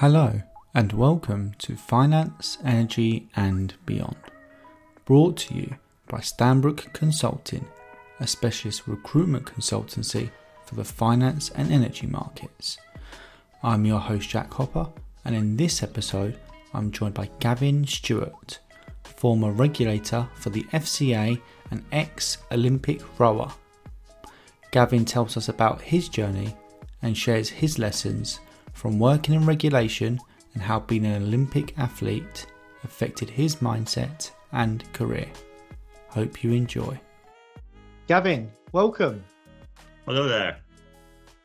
Hello, and welcome to Finance, Energy and Beyond. Brought to you by Stanbrook Consulting, a specialist recruitment consultancy for the finance and energy markets. I'm your host, Jack Hopper, and in this episode, I'm joined by Gavin Stewart, former regulator for the FCA and ex Olympic rower. Gavin tells us about his journey and shares his lessons from working in regulation and how being an Olympic athlete affected his mindset and career. Hope you enjoy. Gavin, welcome. Hello there.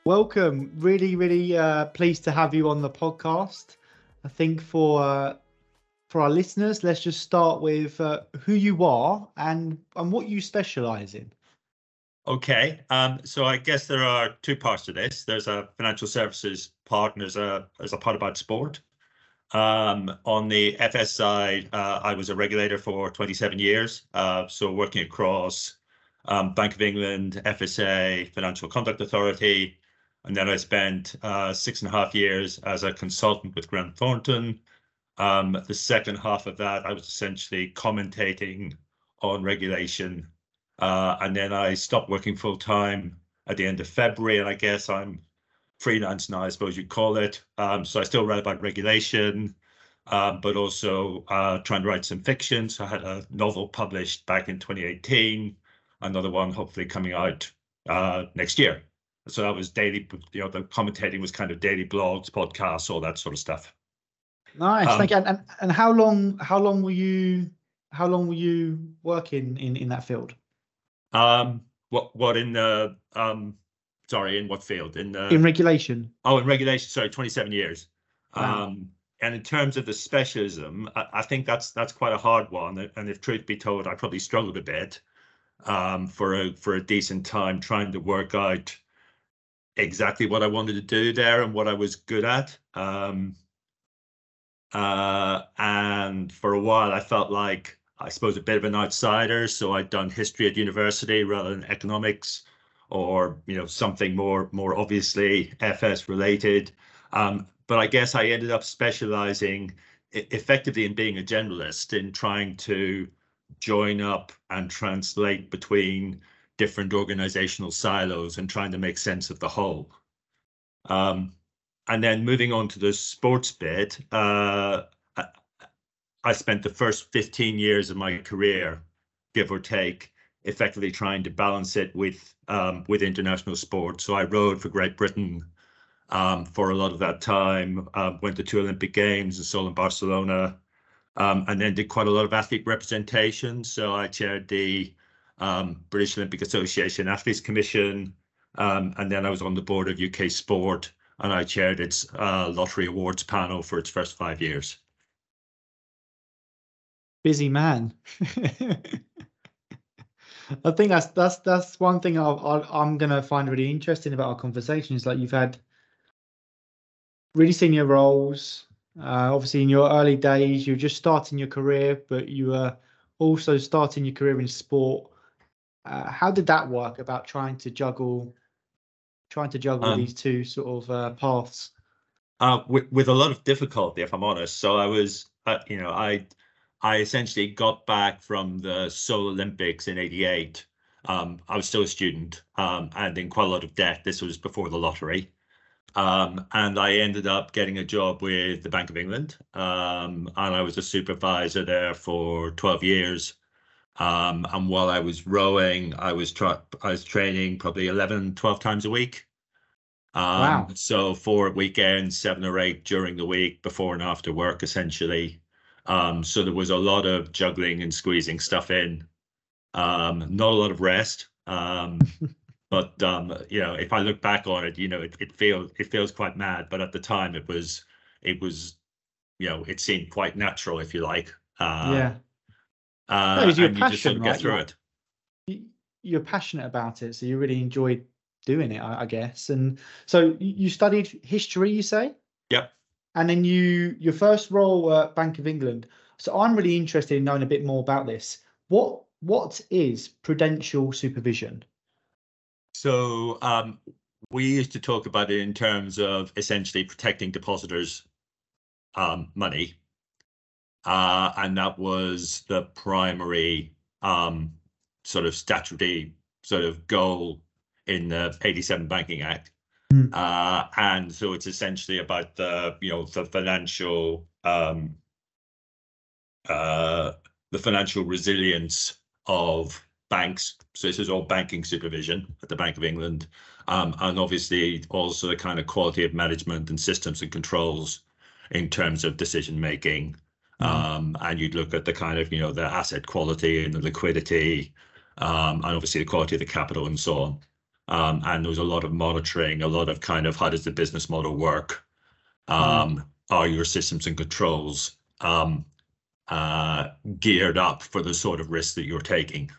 Welcome. Really, really uh, pleased to have you on the podcast. I think for uh, for our listeners, let's just start with uh, who you are and and what you specialize in. Okay, um, so I guess there are two parts to this. There's a financial services part, and there's a there's a part about sport. Um, on the FS side, uh, I was a regulator for 27 years, uh, so working across um, Bank of England, FSA, Financial Conduct Authority, and then I spent uh, six and a half years as a consultant with Grant Thornton. Um, the second half of that, I was essentially commentating on regulation uh, and then I stopped working full time at the end of February, and I guess I'm freelance now, I suppose you'd call it. Um, so I still write about regulation, um, but also uh, trying to write some fiction. So I had a novel published back in 2018, another one hopefully coming out uh, next year. So that was daily, you know, the commentating was kind of daily blogs, podcasts, all that sort of stuff. Nice, um, thank you. And, and how long how long were you how long were you working in in that field? Um, what what in the um, sorry, in what field? In the in regulation. Oh, in regulation. Sorry, twenty seven years. Wow. Um, and in terms of the specialism, I, I, think that's that's quite a hard one. And if truth be told, I probably struggled a bit um, for a for a decent time trying to work out exactly what I wanted to do there and what I was good at. Um, uh, and for a while, I felt like I suppose, a bit of an outsider. So I'd done history at university rather than economics, or you know something more more obviously FS related. Um, but I guess I ended up specializing effectively in being a generalist in trying to join up and translate between different organizational silos and trying to make sense of the whole. Um, and then moving on to the sports bit, uh, I spent the first 15 years of my career, give or take, effectively trying to balance it with um, with international sport. So I rowed for Great Britain um, for a lot of that time. Uh, went to two Olympic Games in Seoul and Barcelona, um, and then did quite a lot of athlete representation. So I chaired the um, British Olympic Association Athletes Commission, um, and then I was on the board of UK Sport, and I chaired its uh, lottery awards panel for its first five years busy man. I think that's that's that's one thing i am going to find really interesting about our conversation is like you've had really senior roles. Uh, obviously, in your early days, you're just starting your career, but you were also starting your career in sport. Uh, how did that work? About trying to juggle, trying to juggle um, these two sort of uh, paths. Uh, with, with a lot of difficulty, if I'm honest. So I was, uh, you know, I I essentially got back from the Seoul Olympics in '88. Um, I was still a student um, and in quite a lot of debt. This was before the lottery. Um, and I ended up getting a job with the Bank of England. Um, and I was a supervisor there for 12 years. Um, and while I was rowing, I was, tra- I was training probably 11, 12 times a week. Um, wow. So four weekends, seven or eight during the week, before and after work, essentially. Um, so there was a lot of juggling and squeezing stuff in. Um, not a lot of rest. Um, but um, you know, if I look back on it, you know, it, it feels it feels quite mad. But at the time, it was it was, you know, it seemed quite natural, if you like. Uh, yeah. Uh, no, you're and passion, you just sort of right? get through it. You're passionate about it, so you really enjoyed doing it, I, I guess. And so you studied history, you say? Yep and then you your first role at Bank of England. So I'm really interested in knowing a bit more about this. What what is prudential supervision? So um, we used to talk about it in terms of essentially protecting depositors' um, money. Uh, and that was the primary um, sort of statutory sort of goal in the 87 Banking Act. Mm. Uh, and so it's essentially about the, you know, the financial, um, uh, the financial resilience of banks. So this is all banking supervision at the Bank of England. Um, and obviously also the kind of quality of management and systems and controls in terms of decision making. Mm. Um, and you'd look at the kind of, you know, the asset quality and the liquidity, um, and obviously the quality of the capital and so on. Um, and there was a lot of monitoring, a lot of kind of how does the business model work? Um, mm. Are your systems and controls um, uh, geared up for the sort of risk that you're taking?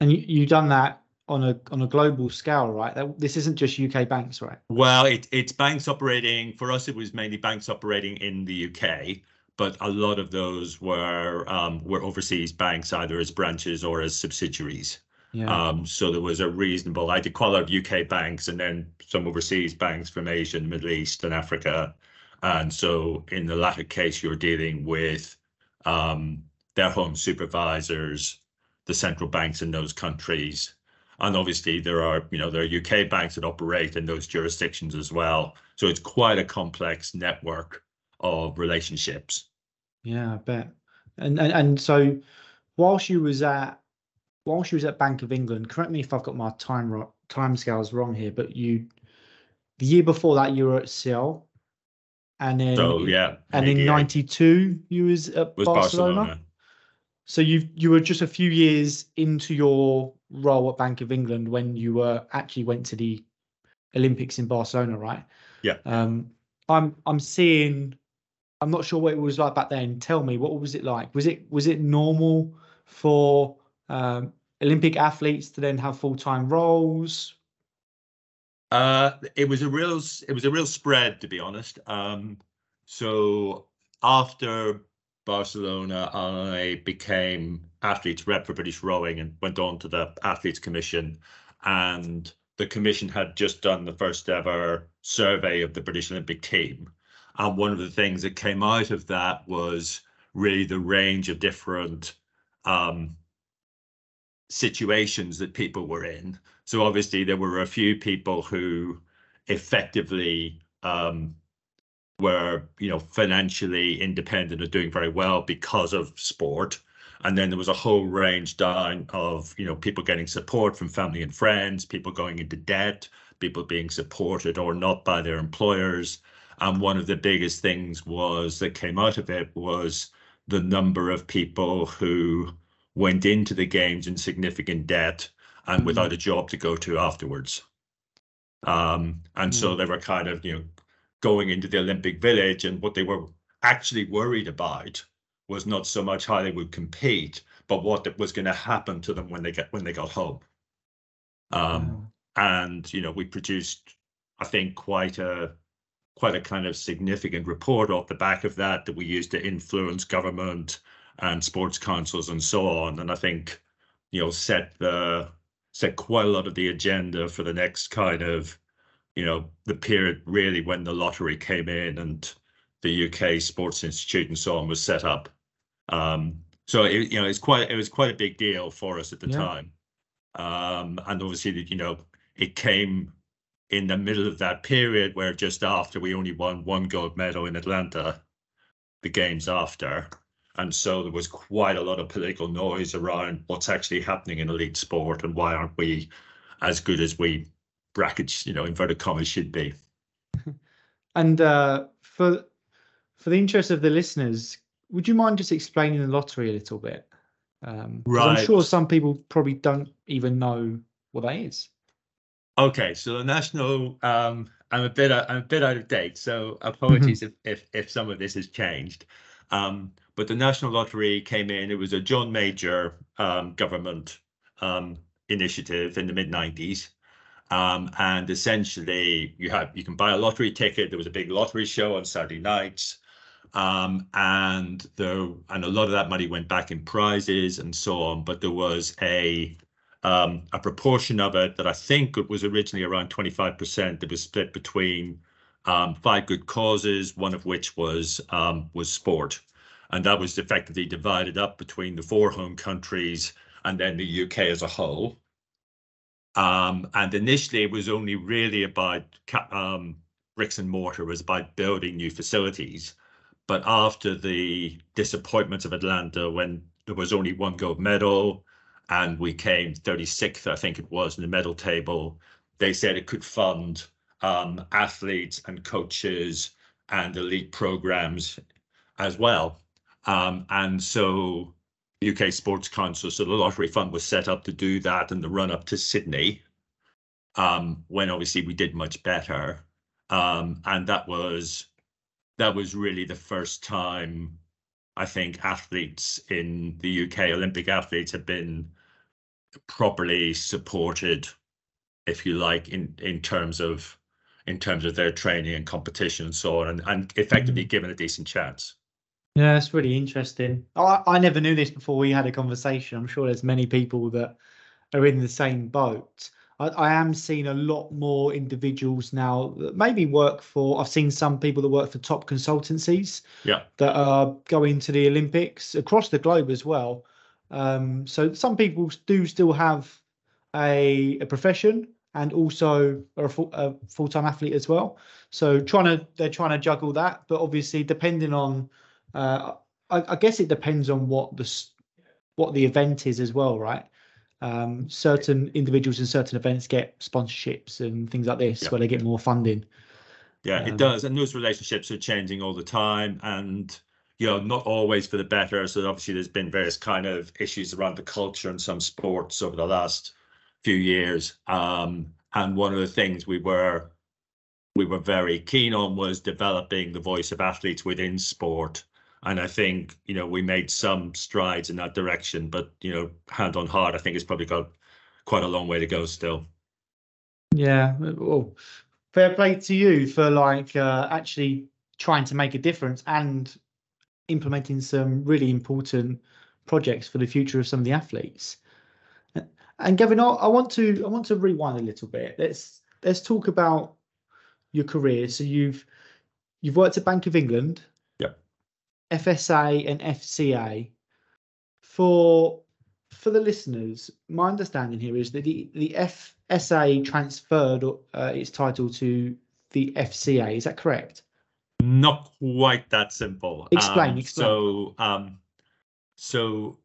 And you, you've done that on a on a global scale, right? That, this isn't just UK banks, right? Well, it, it's banks operating. For us, it was mainly banks operating in the UK, but a lot of those were um, were overseas banks, either as branches or as subsidiaries. Yeah. Um, so there was a reasonable. I did quite a lot of UK banks, and then some overseas banks from Asia, and Middle East, and Africa. And so, in the latter case, you're dealing with um, their home supervisors, the central banks in those countries, and obviously there are you know there are UK banks that operate in those jurisdictions as well. So it's quite a complex network of relationships. Yeah, I bet. And and, and so whilst you was at whilst she was at Bank of England, correct me if I've got my time time scales wrong here, but you the year before that you were at Seoul, and then yeah, and in '92 you was at was Barcelona. Barcelona. So you you were just a few years into your role at Bank of England when you were actually went to the Olympics in Barcelona, right? Yeah. Um, I'm I'm seeing. I'm not sure what it was like back then. Tell me, what was it like? Was it was it normal for um, Olympic athletes to then have full time roles? Uh, it was a real it was a real spread, to be honest. Um, so after Barcelona, I became athletes rep for British rowing and went on to the athletes commission. And the commission had just done the first ever survey of the British Olympic team. And one of the things that came out of that was really the range of different um, situations that people were in. So obviously there were a few people who effectively um, were you know financially independent or doing very well because of sport and then there was a whole range down of you know people getting support from family and friends people going into debt people being supported or not by their employers and one of the biggest things was that came out of it was the number of people who went into the games in significant debt and mm-hmm. without a job to go to afterwards um, and mm-hmm. so they were kind of you know going into the Olympic Village, and what they were actually worried about was not so much how they would compete, but what was going to happen to them when they get when they got home. Um, And you know, we produced, I think, quite a quite a kind of significant report off the back of that that we used to influence government and sports councils and so on. And I think, you know, set the set quite a lot of the agenda for the next kind of you know, the period really when the lottery came in and the UK Sports Institute and so on was set up. Um, so it, you know, it's quite it was quite a big deal for us at the yeah. time. Um, and obviously, you know, it came in the middle of that period where just after we only won one gold medal in Atlanta, the games after. And so there was quite a lot of political noise around what's actually happening in elite sport and why aren't we as good as we brackets, you know, inverted commas should be. And uh, for for the interest of the listeners, would you mind just explaining the lottery a little bit? Um, right. I'm sure some people probably don't even know what that is. Okay, so the national. Um, I'm a bit I'm a bit out of date, so apologies mm-hmm. if, if if some of this has changed. Um, but the national lottery came in. It was a John Major um, government um, initiative in the mid 90s. Um, and essentially, you have you can buy a lottery ticket. There was a big lottery show on Saturday nights, um, and there and a lot of that money went back in prizes and so on. But there was a um, a proportion of it that I think it was originally around 25% that was split between um, five good causes, one of which was um, was sport, and that was effectively divided up between the four home countries and then the UK as a whole. Um, and initially, it was only really about um, bricks and mortar, was about building new facilities. But after the disappointment of Atlanta, when there was only one gold medal and we came 36th, I think it was, in the medal table, they said it could fund um, athletes and coaches and elite programs as well. Um, and so UK Sports Council, so the Lottery Fund was set up to do that in the run up to Sydney, um, when obviously we did much better. Um, and that was that was really the first time I think athletes in the UK, Olympic athletes, have been properly supported, if you like, in in terms of in terms of their training and competition and so on, and, and effectively mm. given a decent chance. Yeah, it's really interesting. I, I never knew this before we had a conversation. I'm sure there's many people that are in the same boat. I, I am seeing a lot more individuals now that maybe work for. I've seen some people that work for top consultancies. Yeah. That are going to the Olympics across the globe as well. Um, so some people do still have a, a profession and also are a, full, a full-time athlete as well. So trying to they're trying to juggle that, but obviously depending on uh, I, I, guess it depends on what the what the event is as well, right? Um, certain individuals in certain events get sponsorships and things like this, yeah. where they get more funding. Yeah, um, it does, and those relationships are changing all the time, and you know, not always for the better. So obviously, there's been various kind of issues around the culture in some sports over the last few years. Um, and one of the things we were we were very keen on was developing the voice of athletes within sport and I think you know we made some strides in that direction, but you know, hand on heart, I think it's probably got quite a long way to go still. Yeah, well, fair play to you for like uh, actually trying to make a difference and implementing some really important projects for the future of some of the athletes. And Gavin, I want to I want to rewind a little bit. Let's let's talk about your career. So you've you've worked at Bank of England FSA and FCA. For for the listeners, my understanding here is that the the FSA transferred uh, its title to the FCA. Is that correct? Not quite that simple. Explain. Um, explain. So, um, so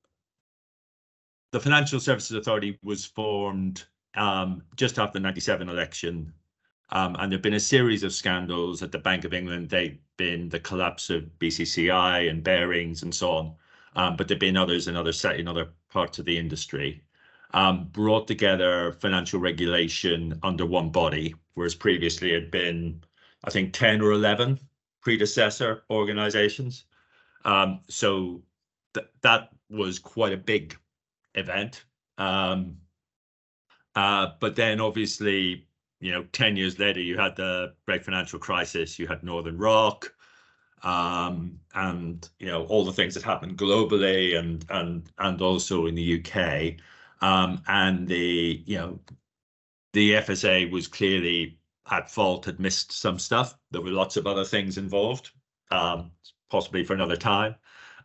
the Financial Services Authority was formed um, just after the 97 election um, and there've been a series of scandals at the Bank of England. They've been the collapse of BCCI and Barings and so on. Um, but there've been others in other set in other parts of the industry. Um, brought together financial regulation under one body, whereas previously it had been, I think, 10 or 11 predecessor organizations. Um, so th- that was quite a big event. Um, uh, but then obviously you know, 10 years later, you had the great financial crisis, you had Northern Rock, um, and you know all the things that happened globally and and and also in the UK, um, and the you know the FSA was clearly at fault, had missed some stuff. There were lots of other things involved, um, possibly for another time,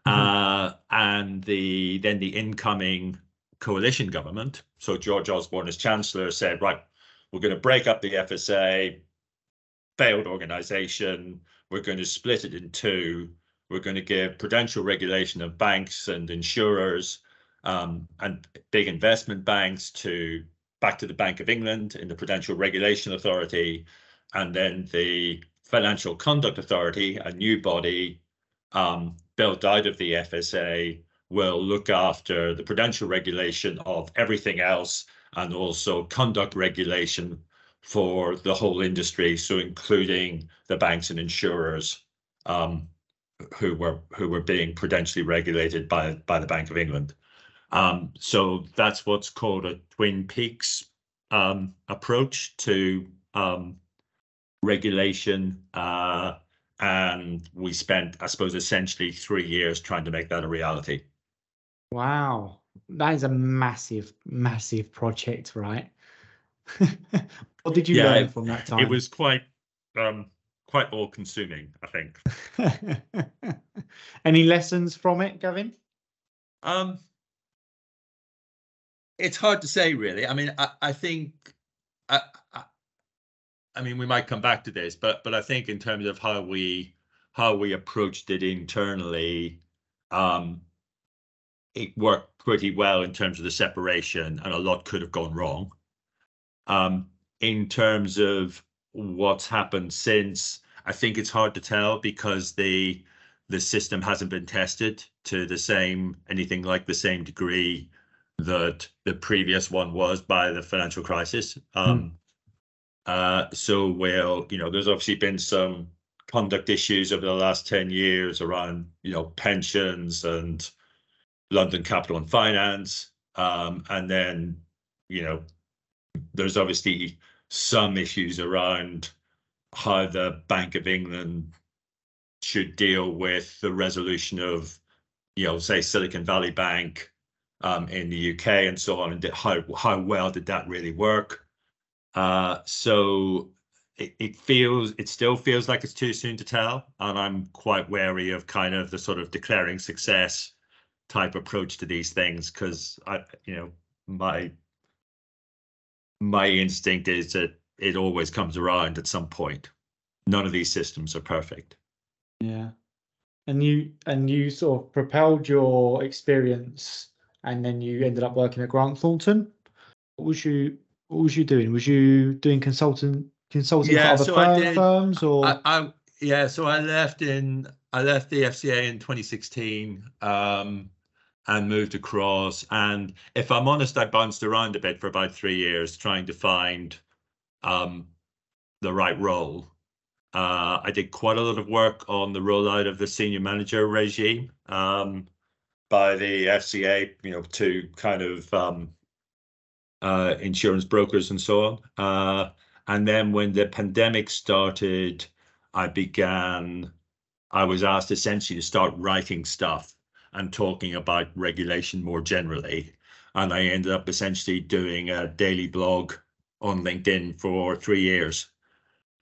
mm-hmm. uh, and the then the incoming coalition government. So George Osborne as chancellor said, right, we're going to break up the FSA, failed organization. We're going to split it in two. We're going to give prudential regulation of banks and insurers um, and big investment banks to back to the Bank of England in the Prudential Regulation Authority, and then the Financial Conduct Authority, a new body um, built out of the FSA, will look after the prudential regulation of everything else and also conduct regulation for the whole industry, so including the banks and insurers um, who were who were being prudentially regulated by by the Bank of England. Um, so that's what's called a Twin Peaks um, approach to um, regulation, uh, and we spent, I suppose, essentially three years trying to make that a reality. Wow that is a massive, massive project, right? what did you yeah, learn from that time? It was quite um, quite all consuming, I think. Any lessons from it, Gavin? Um, it's hard to say, really. I mean, I, I think, I, I, I mean, we might come back to this, but but I think in terms of how we how we approached it internally, um, it worked pretty well in terms of the separation, and a lot could have gone wrong. Um, in terms of what's happened since, I think it's hard to tell because the the system hasn't been tested to the same anything like the same degree that the previous one was by the financial crisis. Um, mm. uh, so, well, you know, there's obviously been some conduct issues over the last 10 years around, you know, pensions and London Capital and Finance. Um, and then, you know, there's obviously some issues around how the Bank of England should deal with the resolution of, you know, say Silicon Valley Bank um, in the UK and so on, and how well did that really work? Uh, so it feels it still feels like it's too soon to tell, and I'm quite wary of kind of the sort of declaring success type approach to these things because I, you know, my my instinct is that it always comes around at some point. None of these systems are perfect. Yeah. And you and you sort of propelled your experience and then you ended up working at Grant Thornton. What was you what was you doing? Was you doing consulting consulting yeah, for other so firm, did, firms or I, I, yeah, so I left in I left the FCA in 2016 um, and moved across. And if I'm honest, I bounced around a bit for about three years trying to find um, the right role. Uh, I did quite a lot of work on the rollout of the senior manager regime um, by the FCA, you know, to kind of um, uh, insurance brokers and so on. Uh, and then when the pandemic started, I began, I was asked essentially to start writing stuff and talking about regulation more generally. And I ended up essentially doing a daily blog on LinkedIn for three years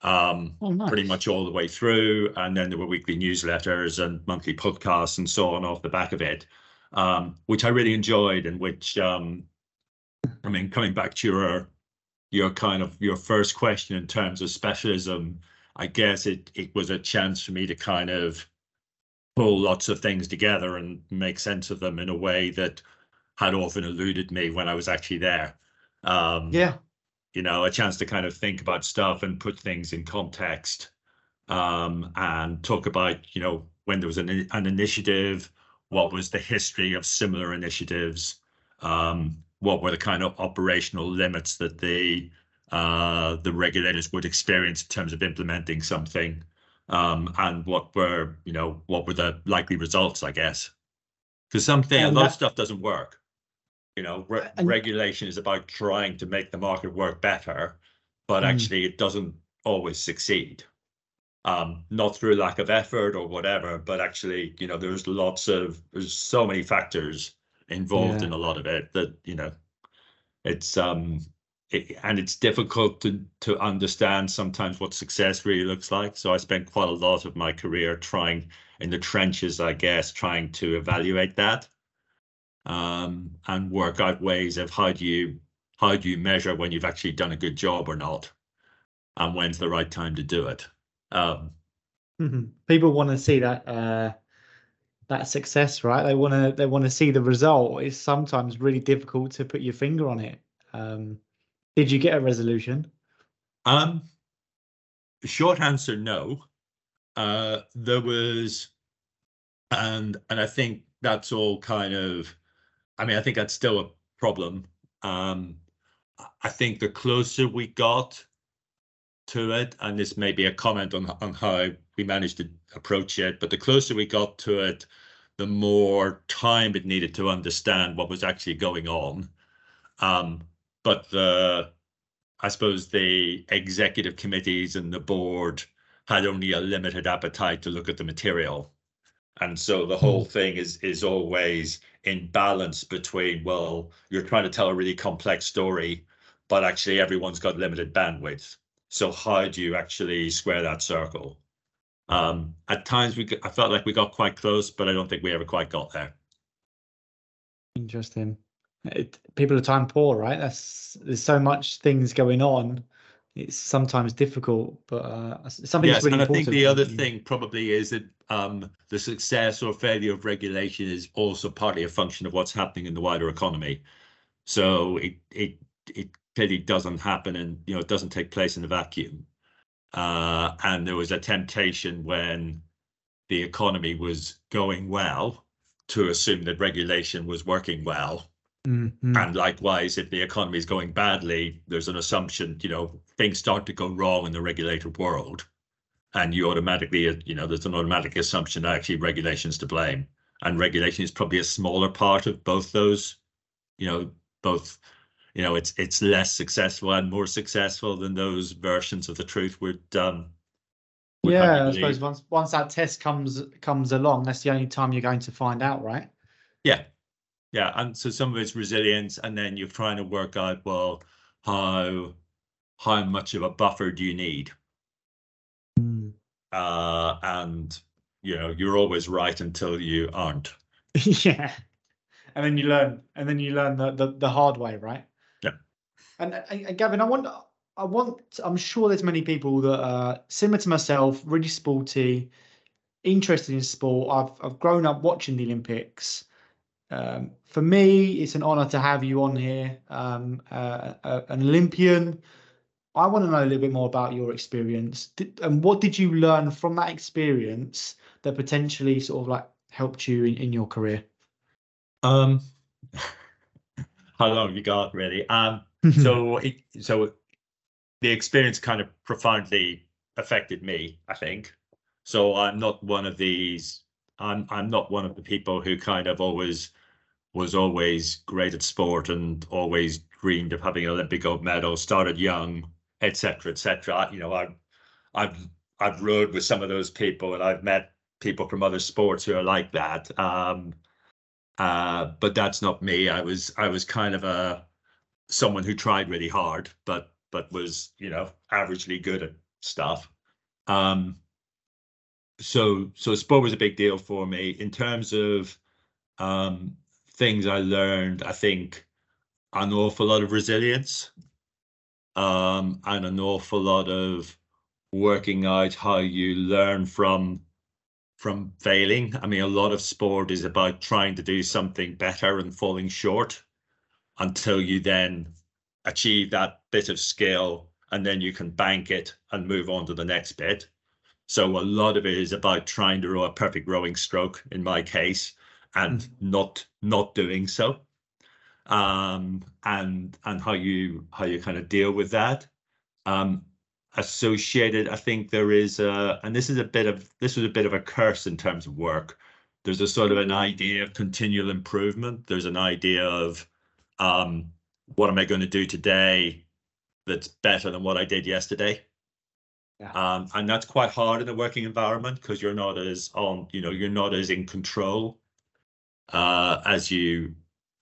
um, oh, nice. pretty much all the way through. And then there were weekly newsletters and monthly podcasts and so on off the back of it, um, which I really enjoyed and which, um, I mean, coming back to your, your kind of your first question in terms of specialism, I guess it, it was a chance for me to kind of pull lots of things together and make sense of them in a way that had often eluded me when I was actually there. Um, yeah you know, a chance to kind of think about stuff and put things in context um, and talk about, you know, when there was an, an initiative, what was the history of similar initiatives, um, what were the kind of operational limits that the uh, the regulators would experience in terms of implementing something, um, and what were, you know, what were the likely results, I guess. Because something, a lot of stuff doesn't work. You know, re- and, regulation is about trying to make the market work better, but mm. actually it doesn't always succeed. Um, not through lack of effort or whatever, but actually, you know, there's lots of there's so many factors involved yeah. in a lot of it that you know, it's um, and it's difficult to to understand sometimes what success really looks like. So I spent quite a lot of my career trying in the trenches, I guess, trying to evaluate that um, and work out ways of how do you how do you measure when you've actually done a good job or not, and when's the right time to do it. Um, mm-hmm. People want to see that uh, that success, right? They want to they want to see the result. It's sometimes really difficult to put your finger on it. Um, did you get a resolution? Um, short answer, no. Uh, there was, and and I think that's all kind of I mean, I think that's still a problem. Um, I think the closer we got to it, and this may be a comment on on how we managed to approach it, but the closer we got to it, the more time it needed to understand what was actually going on. Um, but the, I suppose the executive committees and the board had only a limited appetite to look at the material. And so the whole hmm. thing is is always in balance between, well, you're trying to tell a really complex story, but actually everyone's got limited bandwidth. So how do you actually square that circle? Um, at times we I felt like we got quite close, but I don't think we ever quite got there. Interesting. It, people are time poor, right? That's there's so much things going on. It's sometimes difficult, but uh, something yes, really and I think the other thing probably is that um, the success or failure of regulation is also partly a function of what's happening in the wider economy. So it it it clearly doesn't happen, and you know it doesn't take place in a vacuum. Uh, and there was a temptation when the economy was going well to assume that regulation was working well. Mm-hmm. And likewise, if the economy is going badly, there's an assumption, you know, things start to go wrong in the regulated world. And you automatically, you know, there's an automatic assumption that actually regulation's to blame. And regulation is probably a smaller part of both those, you know, both you know it's it's less successful and more successful than those versions of the truth would um would yeah i suppose once once that test comes comes along that's the only time you're going to find out right yeah yeah and so some of it's resilience and then you're trying to work out well how how much of a buffer do you need mm. uh and you know you're always right until you aren't yeah and then you learn and then you learn the the, the hard way right and, and, and Gavin, I want, I want, I'm sure there's many people that are similar to myself, really sporty, interested in sport. I've I've grown up watching the Olympics. Um, for me, it's an honour to have you on here, um, uh, uh, an Olympian. I want to know a little bit more about your experience did, and what did you learn from that experience that potentially sort of like helped you in, in your career. Um, how long you got really? Um, so it, so the experience kind of profoundly affected me i think so i'm not one of these i'm i'm not one of the people who kind of always was always great at sport and always dreamed of having an olympic gold medal started young etc etc you know i've i've i've rowed with some of those people and i've met people from other sports who are like that. Um uh but that's not me. I was i was kind of a someone who tried really hard, but but was you know averagely good at stuff. Um, so so sport was a big deal for me. In terms of um, things I learned. I think an awful lot of resilience um, and an awful lot of working out how you learn from from failing. I mean, a lot of sport is about trying to do something better and falling short until you then achieve that bit of skill and then you can bank it and move on to the next bit. So a lot of it is about trying to row a perfect rowing stroke in my case and not not doing so. Um, and and how you how you kind of deal with that. Um, associated, I think there is a and this is a bit of this was a bit of a curse in terms of work. There's a sort of an idea of continual improvement. There's an idea of um, what am I going to do today that's better than what I did yesterday? Yeah. Um, and that's quite hard in a working environment because you're not as on, you know, you're not as in control uh, as you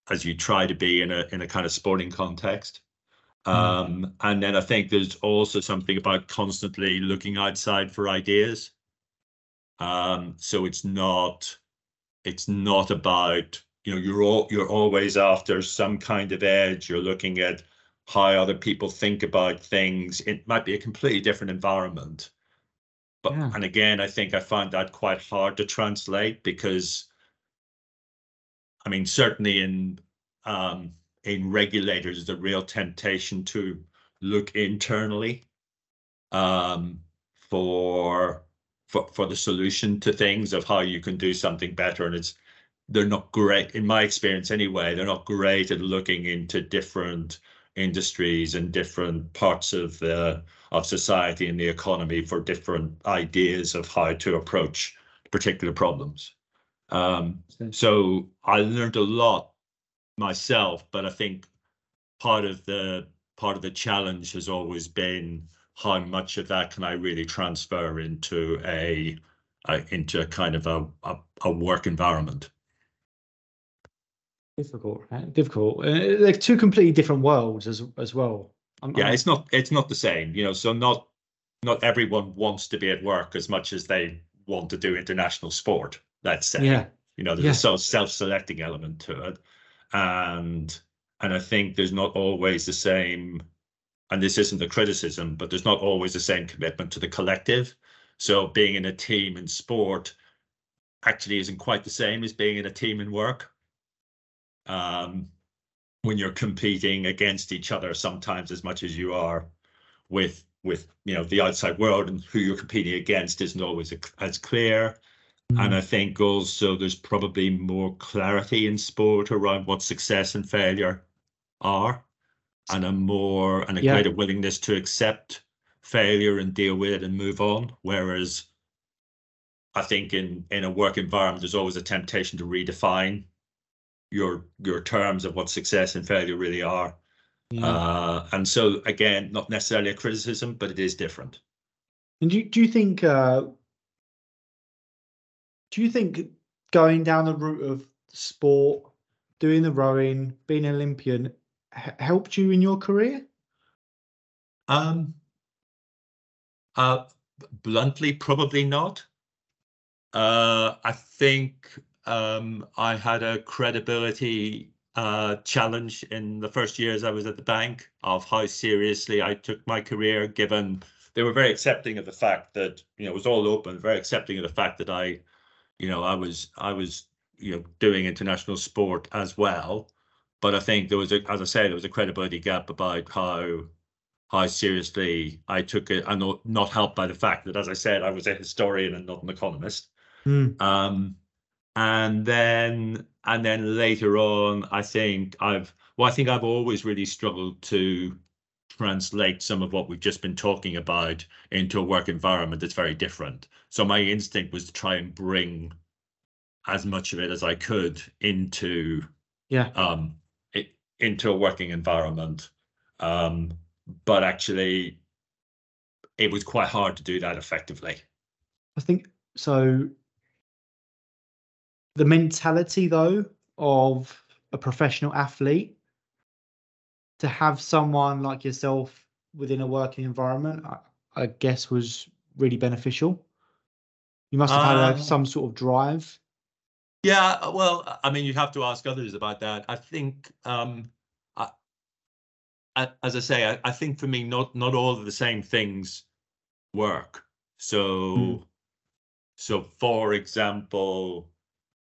as you try to be in a in a kind of sporting context. Hmm. Um, mm. And then I think there's also something about constantly looking outside for ideas. Um, so it's not it's not about you know you're all you're always after some kind of edge you're looking at how other people think about things it might be a completely different environment but yeah. and again i think i find that quite hard to translate because i mean certainly in um in regulators the real temptation to look internally um for for for the solution to things of how you can do something better. And it's they're not great in my experience anyway they're not great at looking into different industries and different parts of the of society and the economy for different ideas of how to approach particular problems um, so i learned a lot myself but i think part of the part of the challenge has always been how much of that can i really transfer into a, a into a kind of a, a, a work environment difficult, right? difficult. Uh, they're two completely different worlds as as well. I'm, yeah, I'm... it's not it's not the same, you know. So not not everyone wants to be at work as much as they want to do international sport. Let's say, Yeah. you know, there's Yeah. a sort of self-selecting element to it, and and I think there's not always the same. And this isn't a criticism, but there's not always the same commitment to the collective. So being in a team in sport actually isn't quite the same as being in a team in work. Um, when you're competing against each other sometimes as much as you are with with you know the outside world and who you're competing against isn't always a, as clear and Mm. i think also there's probably more clarity in sport around what success and failure are and a more and a Yeah. greater willingness to accept failure and deal with it and move on whereas i think in in a work environment there's always a temptation to redefine your your terms of what success and failure really are Yeah. uh, and so again, not necessarily a criticism, but it is different. And do you, do you think uh, do you think going down the route of sport, doing the rowing, being an Olympian h- helped you in your career? Um, uh, bluntly, probably not. Uh, I think um, I had a credibility uh, challenge in the first years I was at the bank of how seriously I took my career, given they were very accepting of the fact that, you know, it was all open, very accepting of the fact that I, you know, I was, I was, you know, doing international sport as well. But I think there was a, as I say, there was a credibility gap about how how seriously I took it, and not, not helped by the fact that, as I said, I was a historian and not an economist. Mm. Um, and then and then later on, I think I've well, I think I've always really struggled to translate some of what we've just been talking about into a work environment that's very different. So my instinct was to try and bring as much of it as I could into Yeah. um it, into a working environment. Um, but actually it was quite hard to do that effectively. I think so. The mentality, though, of a professional athlete to have someone like yourself within a working environment, I, I guess, was really beneficial. You must have had a, some sort of drive. Yeah, well, I mean, you'd have to ask others about that. I think, um, I, I, as I say, I, I think for me, not not all of the same things work. So, Mm. so for example,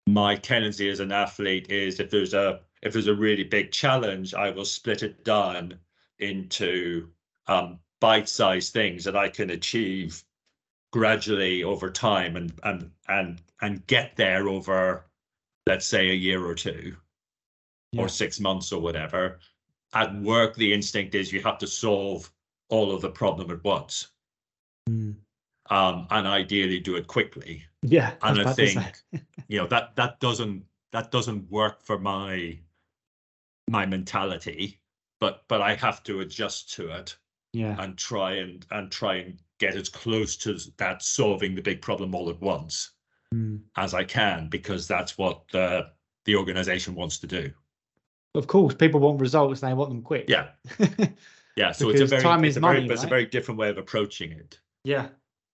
my tendency as an athlete is if there's a if there's a really big challenge, I will split it down into um, bite-sized things that I can achieve gradually over time and and and and get there over let's say a year or two Yeah. or six months or whatever at work the instinct is you have to solve all of the problem at once Mm. um and ideally do it quickly Yeah, and i about to say. think you know that that doesn't that doesn't work for my my mentality but but i have to adjust to it yeah, and try and and try and get as close to that solving the big problem all at once Mm. as I can because that's what the the organization wants to do. of course, people want results and they want them quick. Yeah, yeah. So it's a very time is a very money, it's a very different way of approaching it. yeah,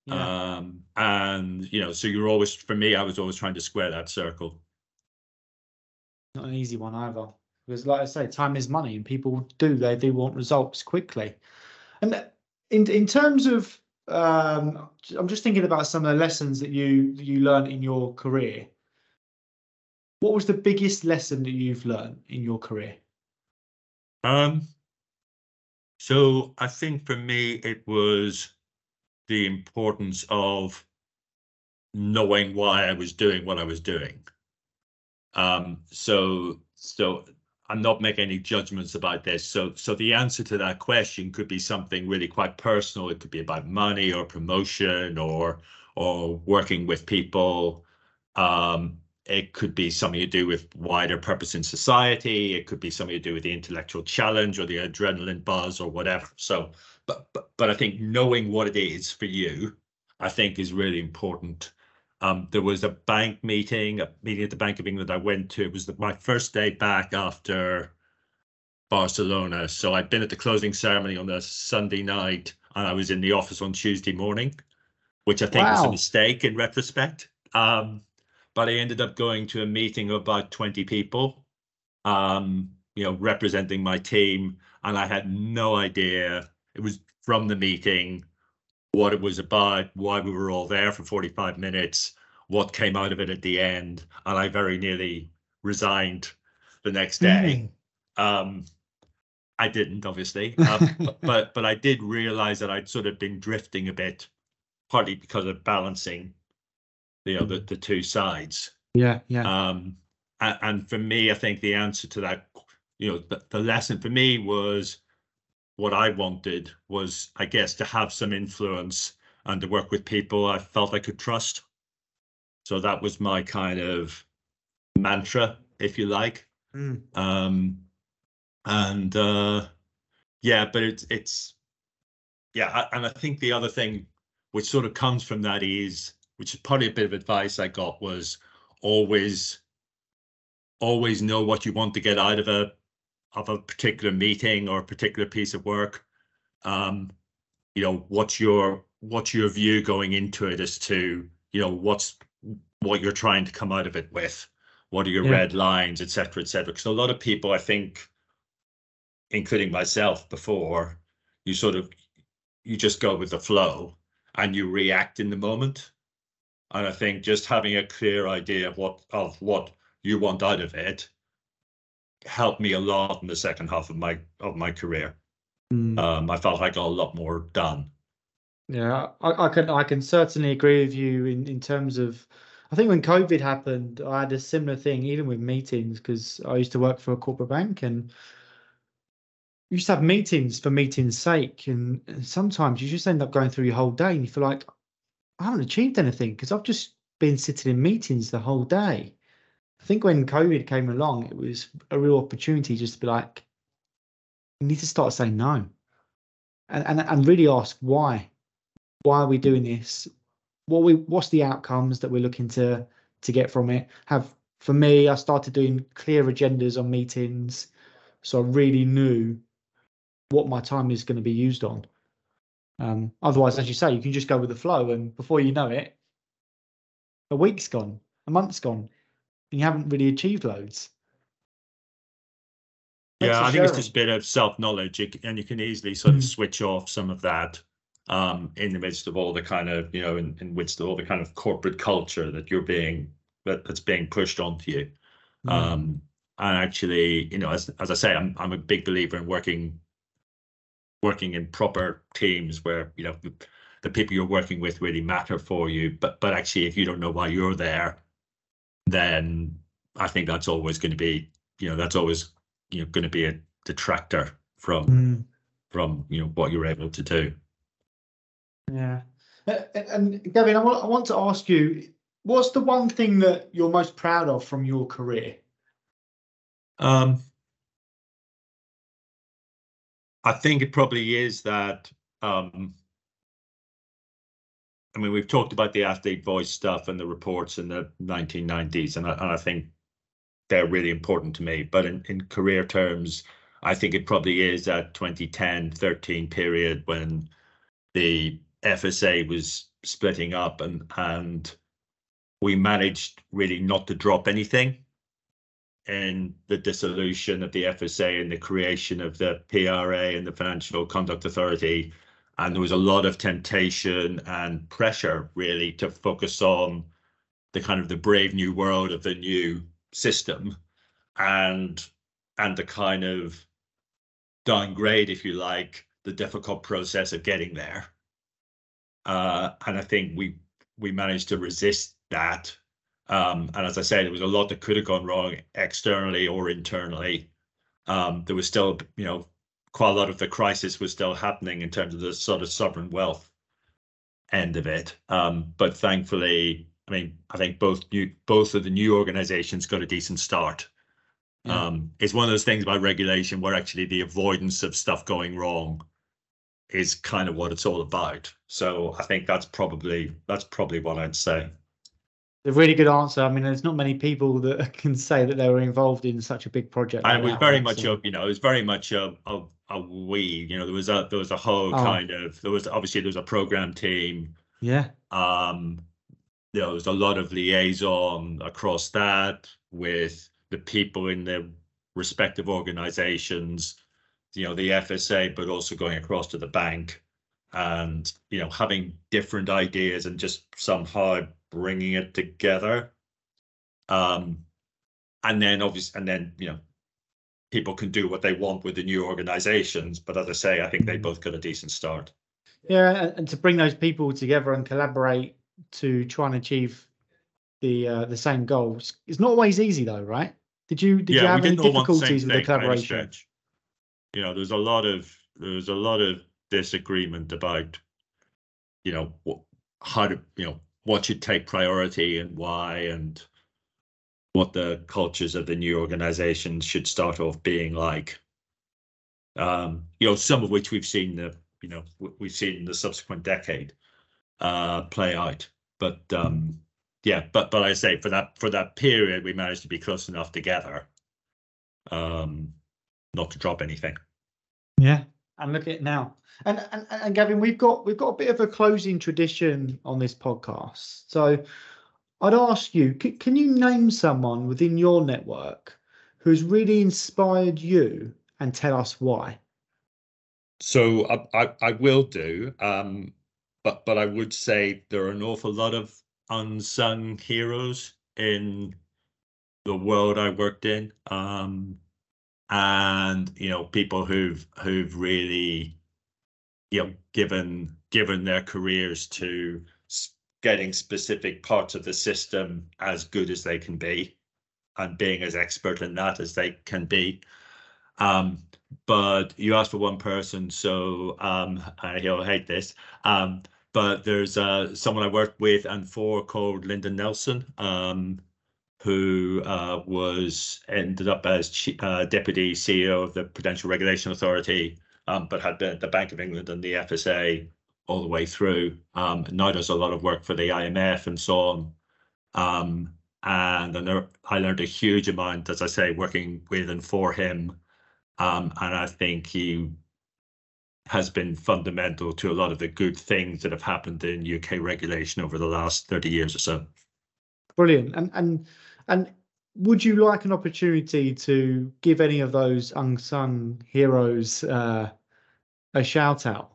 yeah. Um, and you know, so you're always for me, I was always trying to square that circle. not an easy one either because like i say time is money and people do they do want results quickly. And in in terms of um i'm just thinking about some of the lessons that you that you learned in your career. What was the biggest lesson that you've learned in your career? Um, so I think for me, it was the importance of knowing why I was doing what I was doing. Um, so, so I'm not making any judgments about this. So, so the answer to that question could be something really quite personal. It could be about money or promotion or, or working with people. Um, it could be something to do with wider purpose in society. It could be something to do with the intellectual challenge or the adrenaline buzz or whatever. So, but but but I think knowing what it is for you, I think is really important. Um, there was a bank meeting, a meeting at the Bank of England I went to. It was the, my first day back after Barcelona. So I'd been at the closing ceremony on the Sunday night. and I was in the office on Tuesday morning, which I think wow. was a mistake in retrospect. Um, but I ended up going to a meeting of about 20 people, um, you know, representing my team, and I had no idea. It was from the meeting what it was about, why we were all there for 45 minutes, what came out of it at the end, and I very nearly resigned the next day. Mm. Um, I didn't, obviously, um, but but I did realize that I'd sort of been drifting a bit, partly because of balancing, you know, the the two sides. Yeah, yeah. Um, and, and for me, I think the answer to that, you know, the, the lesson for me was what I wanted was, I guess, to have some influence and to work with people I felt I could trust. So that was my kind of mantra, if you like. Mm. Um, and uh, yeah, but it's it's yeah, and I think the other thing which sort of comes from that is, which is probably a bit of advice I got was always always know what you want to get out of a of a particular meeting or a particular piece of work. Um, you know, what's your what's your view going into it as to you know what's what you're trying to come out of it with what are your yeah. red lines, etc., etc. Because a lot of people, I think, including myself before, you sort of you just go with the flow and you react in the moment. And I think just having a clear idea of what of what you want out of it helped me a lot in the second half of my of my career. Mm. Um, I felt I got a lot more done. Yeah, I, I can I can certainly agree with you in, in terms of I think when COVID happened, I had a similar thing, even with meetings, because I used to work for a corporate bank and you used to have meetings for meeting's sake. And sometimes you just end up going through your whole day and you feel like, I haven't achieved anything because I've just been sitting in meetings the whole day. I think when COVID came along, it was a real opportunity just to be like, you need to start saying no and, and, and really ask why. Why are we doing this? what we what's the outcomes that we're looking to to get from it have for me i started doing clear agendas on meetings so i really knew what my time is going to be used on um, otherwise as you say you can just go with the flow and before you know it a week's gone a month's gone and you haven't really achieved loads yeah i think it's just a bit of self-knowledge and you can easily sort of mm. switch off some of that um, in the midst of all the kind of you know in, in midst of all the kind of corporate culture that you're being that, that's being pushed onto you mm. um, and actually you know as, as i say I'm, I'm a big believer in working working in proper teams where you know the people you're working with really matter for you but but actually if you don't know why you're there then i think that's always going to be you know that's always you know going to be a detractor from mm. from you know what you're able to do yeah. And Gavin, I want, I want to ask you, what's the one thing that you're most proud of from your career? Um, I think it probably is that. Um, I mean, we've talked about the athlete voice stuff and the reports in the 1990s, and I, and I think they're really important to me. But in, in career terms, I think it probably is that 2010 13 period when the FSA was splitting up and and we managed really not to drop anything in the dissolution of the FSA and the creation of the PRA and the Financial Conduct Authority. And there was a lot of temptation and pressure really to focus on the kind of the brave new world of the new system and and the kind of downgrade, if you like, the difficult process of getting there. Uh, and I think we we managed to resist that. Um, and as I said, there was a lot that could have gone wrong externally or internally. Um, there was still, you know, quite a lot of the crisis was still happening in terms of the sort of sovereign wealth end of it. Um, but thankfully, I mean, I think both new both of the new organizations got a decent start. Yeah. Um, it's one of those things about regulation where actually the avoidance of stuff going wrong is kind of what it's all about. So I think that's probably that's probably what I'd say. a really good answer. I mean, there's not many people that can say that they were involved in such a big project. And like it was very much so. a, you know, it was very much a, a, a we. You know, there was a there was a whole oh. kind of there was obviously there was a program team. Yeah. Um, there was a lot of liaison across that with the people in the respective organizations. You know, the FSA, but also going across to the bank, and you know, having different ideas and just somehow bringing it together. Um, and then obviously, and then you know, people can do what they want with the new organizations. But as I say, I think they mm. both got a decent start. Yeah, and to bring those people together and collaborate to try and achieve the uh, the same goals, it's not always easy though, right? Did you did yeah, you have any difficulties the with the collaboration? You know, there's a lot of there's a lot of disagreement about, you know, what, how to you know what should take priority and why and what the cultures of the new organizations should start off being like. Um, you know, some of which we've seen the, you know, we've seen the subsequent decade uh, play out. But um, yeah, but but I say for that for that period, we managed to be close enough together, um, not to drop anything. Yeah, and look at it now. And, and and Gavin, we've got we've got a bit of a closing tradition on this podcast. So I'd ask you, can, can you name someone within your network who's really inspired you and tell us why? So I, I, I will do, um, but but I would say there are an awful lot of unsung heroes in the world I worked in. Um, and you know people who've who've really you know given given their careers to getting specific parts of the system as good as they can be and being as expert in that as they can be. Um, but you asked for one person so um, I, will hate this. Um, but there's uh, someone I worked with and for called Lyndon Nelson um, who uh, was ended up as uh, deputy CEO of the Prudential Regulation Authority, um, but had been at the Bank of England and the FSA all the way through. Um, now does a lot of work for the IMF and so on. Um, and I learned a huge amount, as I say, working with and for him. Um, and I think he has been fundamental to a lot of the good things that have happened in UK regulation over the last 30 years or so. Brilliant. And and and would you like an opportunity to give any of those unsung heroes uh, a shout out?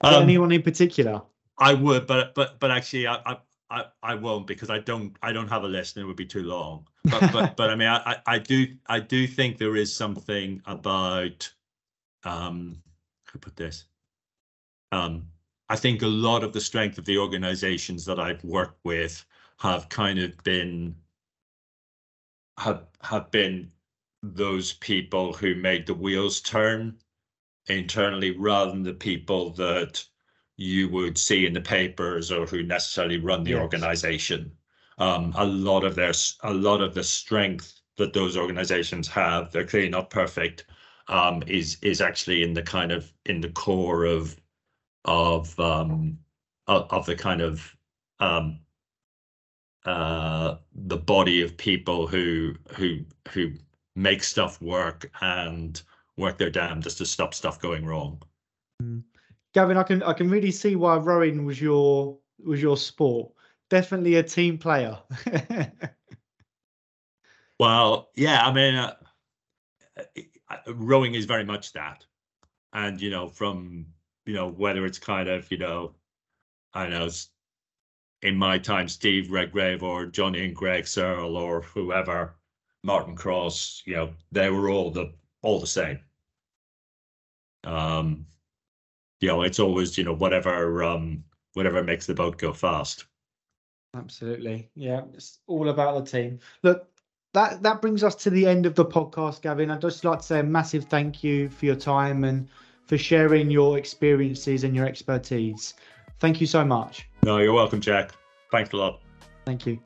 Um, anyone in particular? I would, but but but actually, I, I I won't because I don't I don't have a list and it would be too long. But but but I mean, I I do I do think there is something about um how put this um I think a lot of the strength of the organizations that I've worked with have kind of been have have been those people who made the wheels turn internally rather than the people that you would see in the papers or who necessarily run the yes. organization. Um, a lot of their a lot of the strength that those organizations have, they're clearly not perfect, um, is is actually in the kind of in the core of of um, of, of the kind of um, uh, the body of people who who who make stuff work and work their damnedest to stop stuff going wrong. Mm. Gavin, I can I can really see why rowing was your was your sport. Definitely a team player. well, yeah, I mean, uh, uh, rowing is very much that, and you know, from you know whether it's kind of you know, I know in my time, Steve Redgrave or Johnny and Greg Searle or whoever, Martin Cross, you know, they were all the all the same. Um, you know, it's always, you know, whatever um whatever makes the boat go fast. Absolutely. Yeah, it's all about the team. Look, that that brings us to the end of the podcast, Gavin. I'd just like to say a massive thank you for your time and for sharing your experiences and your expertise. Thank you so much. No, you're welcome, Jack. Thanks a lot. Thank you.